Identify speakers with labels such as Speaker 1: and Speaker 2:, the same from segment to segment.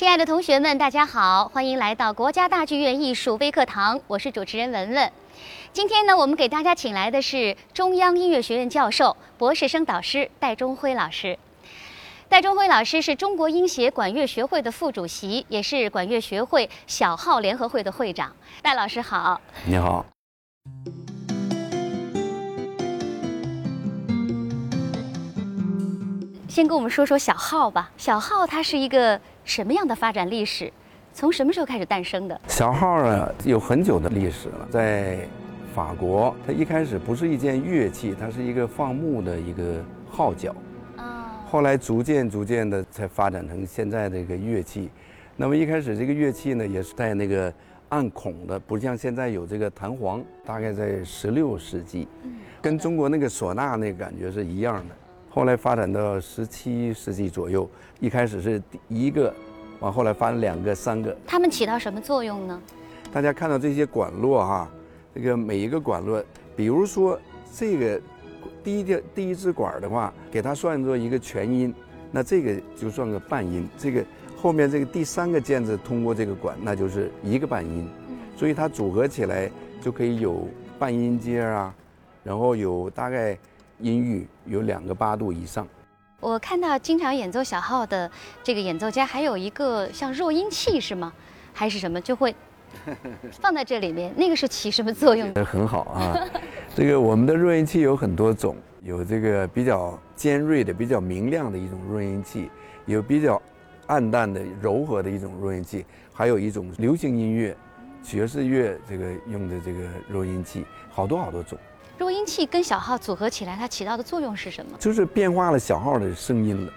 Speaker 1: 亲爱的同学们，大家好，欢迎来到国家大剧院艺术微课堂，我是主持人文文。今天呢，我们给大家请来的是中央音乐学院教授、博士生导师戴中辉老师。戴中辉老师是中国音协管乐学会的副主席，也是管乐学会小号联合会的会长。戴老师好，
Speaker 2: 你好。
Speaker 1: 先跟我们说说小号吧。小号它是一个什么样的发展历史？从什么时候开始诞生的？
Speaker 2: 小号啊，有很久的历史了。在法国，它一开始不是一件乐器，它是一个放牧的一个号角。啊。后来逐渐逐渐的才发展成现在这个乐器。那么一开始这个乐器呢，也是带那个暗孔的，不像现在有这个弹簧。大概在十六世纪，跟中国那个唢呐那感觉是一样的。后来发展到十七世纪左右，一开始是一个，往后来发展两个、三个。
Speaker 1: 它们起到什么作用呢？
Speaker 2: 大家看到这些管络哈，这个每一个管络，比如说这个第一条第一支管的话，给它算作一个全音，那这个就算个半音。这个后面这个第三个键子通过这个管，那就是一个半音。所以它组合起来就可以有半音阶啊，然后有大概。音域有两个八度以上。
Speaker 1: 我看到经常演奏小号的这个演奏家，还有一个像弱音器是吗？还是什么就会 放在这里面？那个是起什么作用？
Speaker 2: 很好啊，这个我们的弱音器有很多种，有这个比较尖锐的、比较明亮的一种弱音器，有比较暗淡的、柔和的一种弱音器，还有一种流行音乐、爵士乐这个用的这个弱音器，好多好多种。
Speaker 1: 弱音器跟小号组合起来，它起到的作用是什么？
Speaker 2: 就是变化了小号的声音了。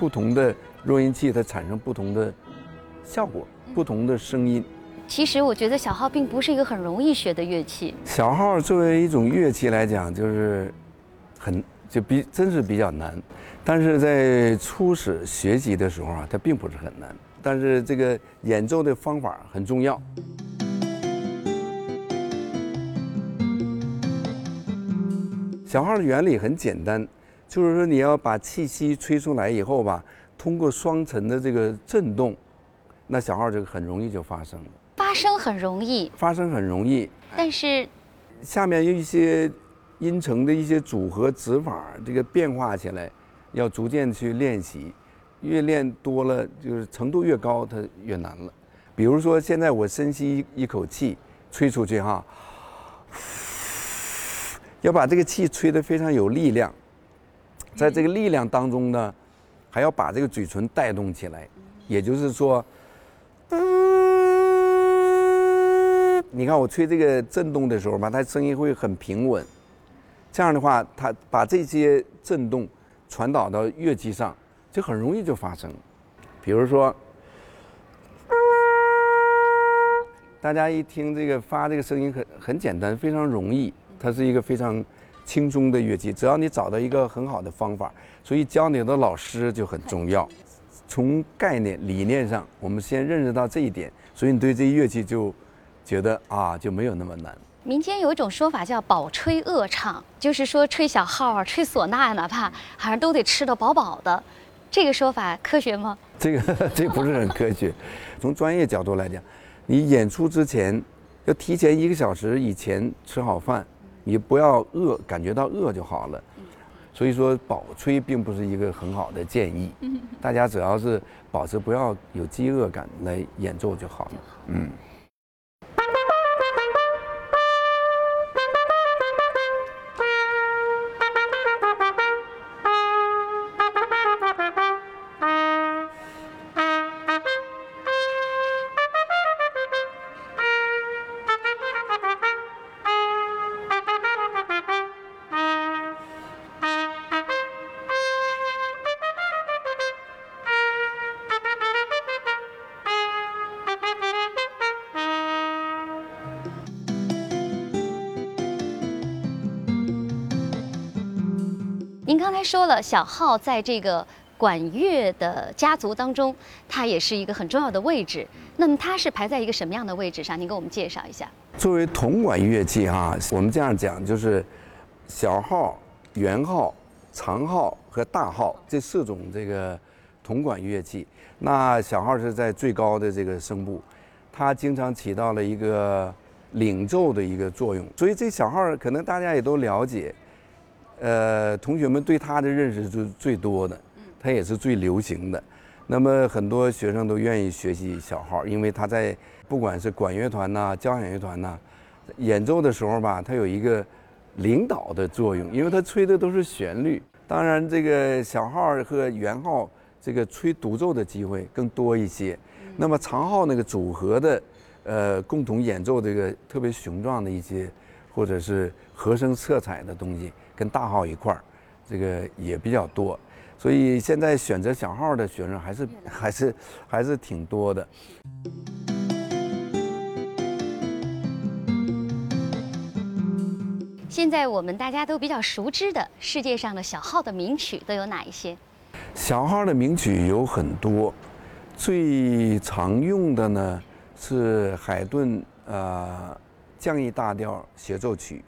Speaker 2: 不同的弱音器，它产生不同的效果，不同的声音。
Speaker 1: 其实我觉得小号并不是一个很容易学的乐器。
Speaker 2: 小号作为一种乐器来讲，就是很就比真是比较难。但是在初始学习的时候啊，它并不是很难。但是这个演奏的方法很重要。小号的原理很简单，就是说你要把气息吹出来以后吧，通过双层的这个震动，那小号就很容易就发生了。
Speaker 1: 发声很容易，
Speaker 2: 发声很容易，
Speaker 1: 但是
Speaker 2: 下面有一些音程的一些组合指法，这个变化起来要逐渐去练习，越练多了，就是程度越高，它越难了。比如说现在我深吸一口气，吹出去哈。要把这个气吹得非常有力量，在这个力量当中呢，还要把这个嘴唇带动起来，也就是说，你看我吹这个震动的时候吧，它声音会很平稳，这样的话，它把这些震动传导到乐器上，就很容易就发生。比如说，大家一听这个发这个声音很很简单，非常容易。它是一个非常轻松的乐器，只要你找到一个很好的方法，所以教你的老师就很重要。从概念理念上，我们先认识到这一点，所以你对这乐器就觉得啊就没有那么难。
Speaker 1: 民间有一种说法叫“饱吹饿唱”，就是说吹小号啊、吹唢呐，哪怕好像都得吃得饱饱的。这个说法科学吗？
Speaker 2: 这个 这不是很科学。从专业角度来讲，你演出之前要提前一个小时以前吃好饭。你不要饿，感觉到饿就好了。所以说，饱吹并不是一个很好的建议。大家只要是保持不要有饥饿感来演奏就好了。嗯。
Speaker 1: 您刚才说了，小号在这个管乐的家族当中，它也是一个很重要的位置。那么它是排在一个什么样的位置上？您给我们介绍一下。
Speaker 2: 作为铜管乐器哈，我们这样讲就是，小号、圆号、长号和大号这四种这个铜管乐器。那小号是在最高的这个声部，它经常起到了一个领奏的一个作用。所以这小号可能大家也都了解，呃，同学们对他的认识是最多的，他也是最流行的。那么很多学生都愿意学习小号，因为他在不管是管乐团呐、交响乐团呐，演奏的时候吧，他有一个领导的作用，因为他吹的都是旋律。当然，这个小号和圆号这个吹独奏的机会更多一些。那么长号那个组合的，呃，共同演奏这个特别雄壮的一些，或者是和声色彩的东西，跟大号一块儿，这个也比较多。所以现在选择小号的学生还是 还是还是挺多的。
Speaker 1: 现在我们大家都比较熟知的世界上的小号的名曲都有哪一些？
Speaker 2: 小号的名曲有很多，最常用的呢是海顿呃降 E 大调协奏曲。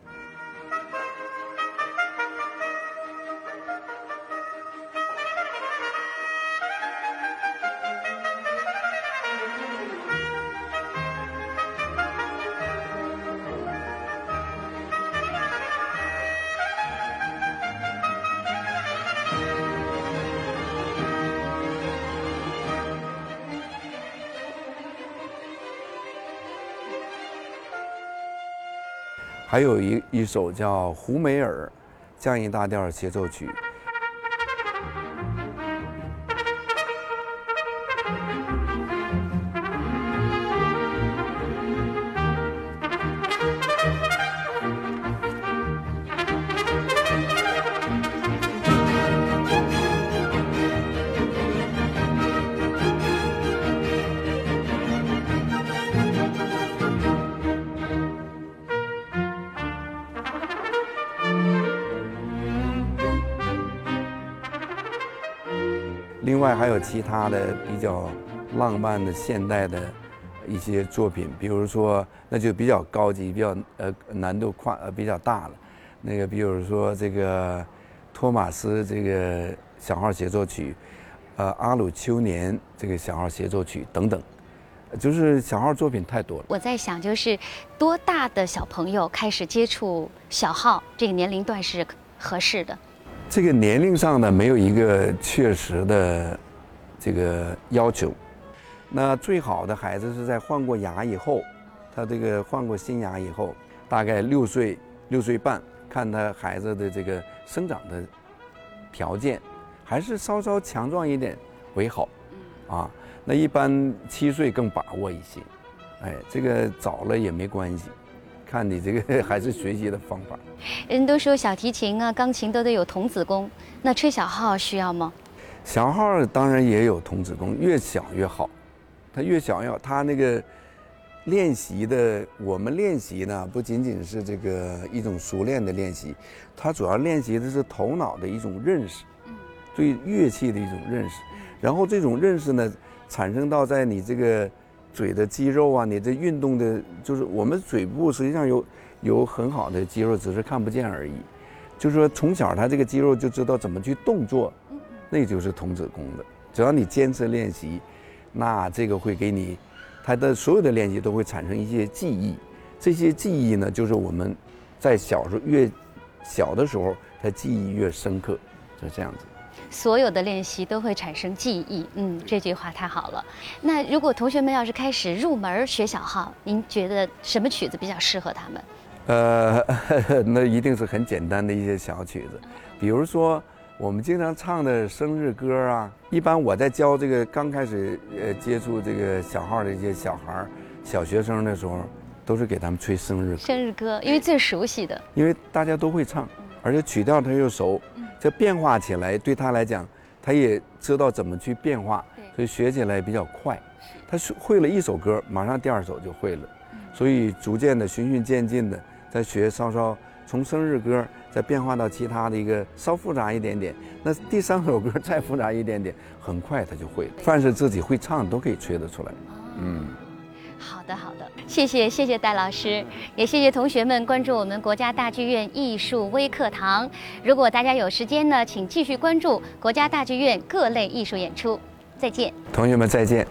Speaker 2: 还有一一首叫《胡梅尔降 E 大调协奏曲》。另外还有其他的比较浪漫的现代的一些作品，比如说那就比较高级、比较呃难度跨呃比较大了。那个比如说这个托马斯这个小号协奏曲，呃阿鲁秋年这个小号协奏曲等等，就是小号作品太多了。
Speaker 1: 我在想，就是多大的小朋友开始接触小号，这个年龄段是合适的？
Speaker 2: 这个年龄上呢，没有一个确实的这个要求。那最好的孩子是在换过牙以后，他这个换过新牙以后，大概六岁、六岁半，看他孩子的这个生长的条件，还是稍稍强壮一点为好。啊，那一般七岁更把握一些。哎，这个早了也没关系。看你这个还是学习的方法。
Speaker 1: 人都说小提琴啊、钢琴都得有童子功，那吹小号需要吗？
Speaker 2: 小号当然也有童子功，越小越好。他越小越好，它那个练习的，我们练习呢不仅仅是这个一种熟练的练习，它主要练习的是头脑的一种认识，对乐器的一种认识。然后这种认识呢，产生到在你这个。嘴的肌肉啊，你这运动的，就是我们嘴部实际上有有很好的肌肉，只是看不见而已。就是说，从小他这个肌肉就知道怎么去动作，那就是童子功的。只要你坚持练习，那这个会给你，他的所有的练习都会产生一些记忆。这些记忆呢，就是我们在小时候越小的时候，他记忆越深刻，就这样子。
Speaker 1: 所有的练习都会产生记忆，嗯，这句话太好了。那如果同学们要是开始入门学小号，您觉得什么曲子比较适合他们？
Speaker 2: 呃，那一定是很简单的一些小曲子，比如说我们经常唱的生日歌啊。一般我在教这个刚开始呃接触这个小号的一些小孩儿、小学生的时候，都是给他们吹生日
Speaker 1: 生日歌，因为最熟悉的，
Speaker 2: 因为大家都会唱，而且曲调他又熟。这变化起来对他来讲，他也知道怎么去变化，所以学起来比较快。他会了一首歌，马上第二首就会了，所以逐渐的循序渐进的在学，稍稍从生日歌再变化到其他的一个稍复杂一点点，那第三首歌再复杂一点点，很快他就会了。凡是自己会唱，都可以吹得出来。嗯。
Speaker 1: 好的，好的，谢谢，谢谢戴老师，也谢谢同学们关注我们国家大剧院艺术微课堂。如果大家有时间呢，请继续关注国家大剧院各类艺术演出。再见。
Speaker 2: 同学们再见。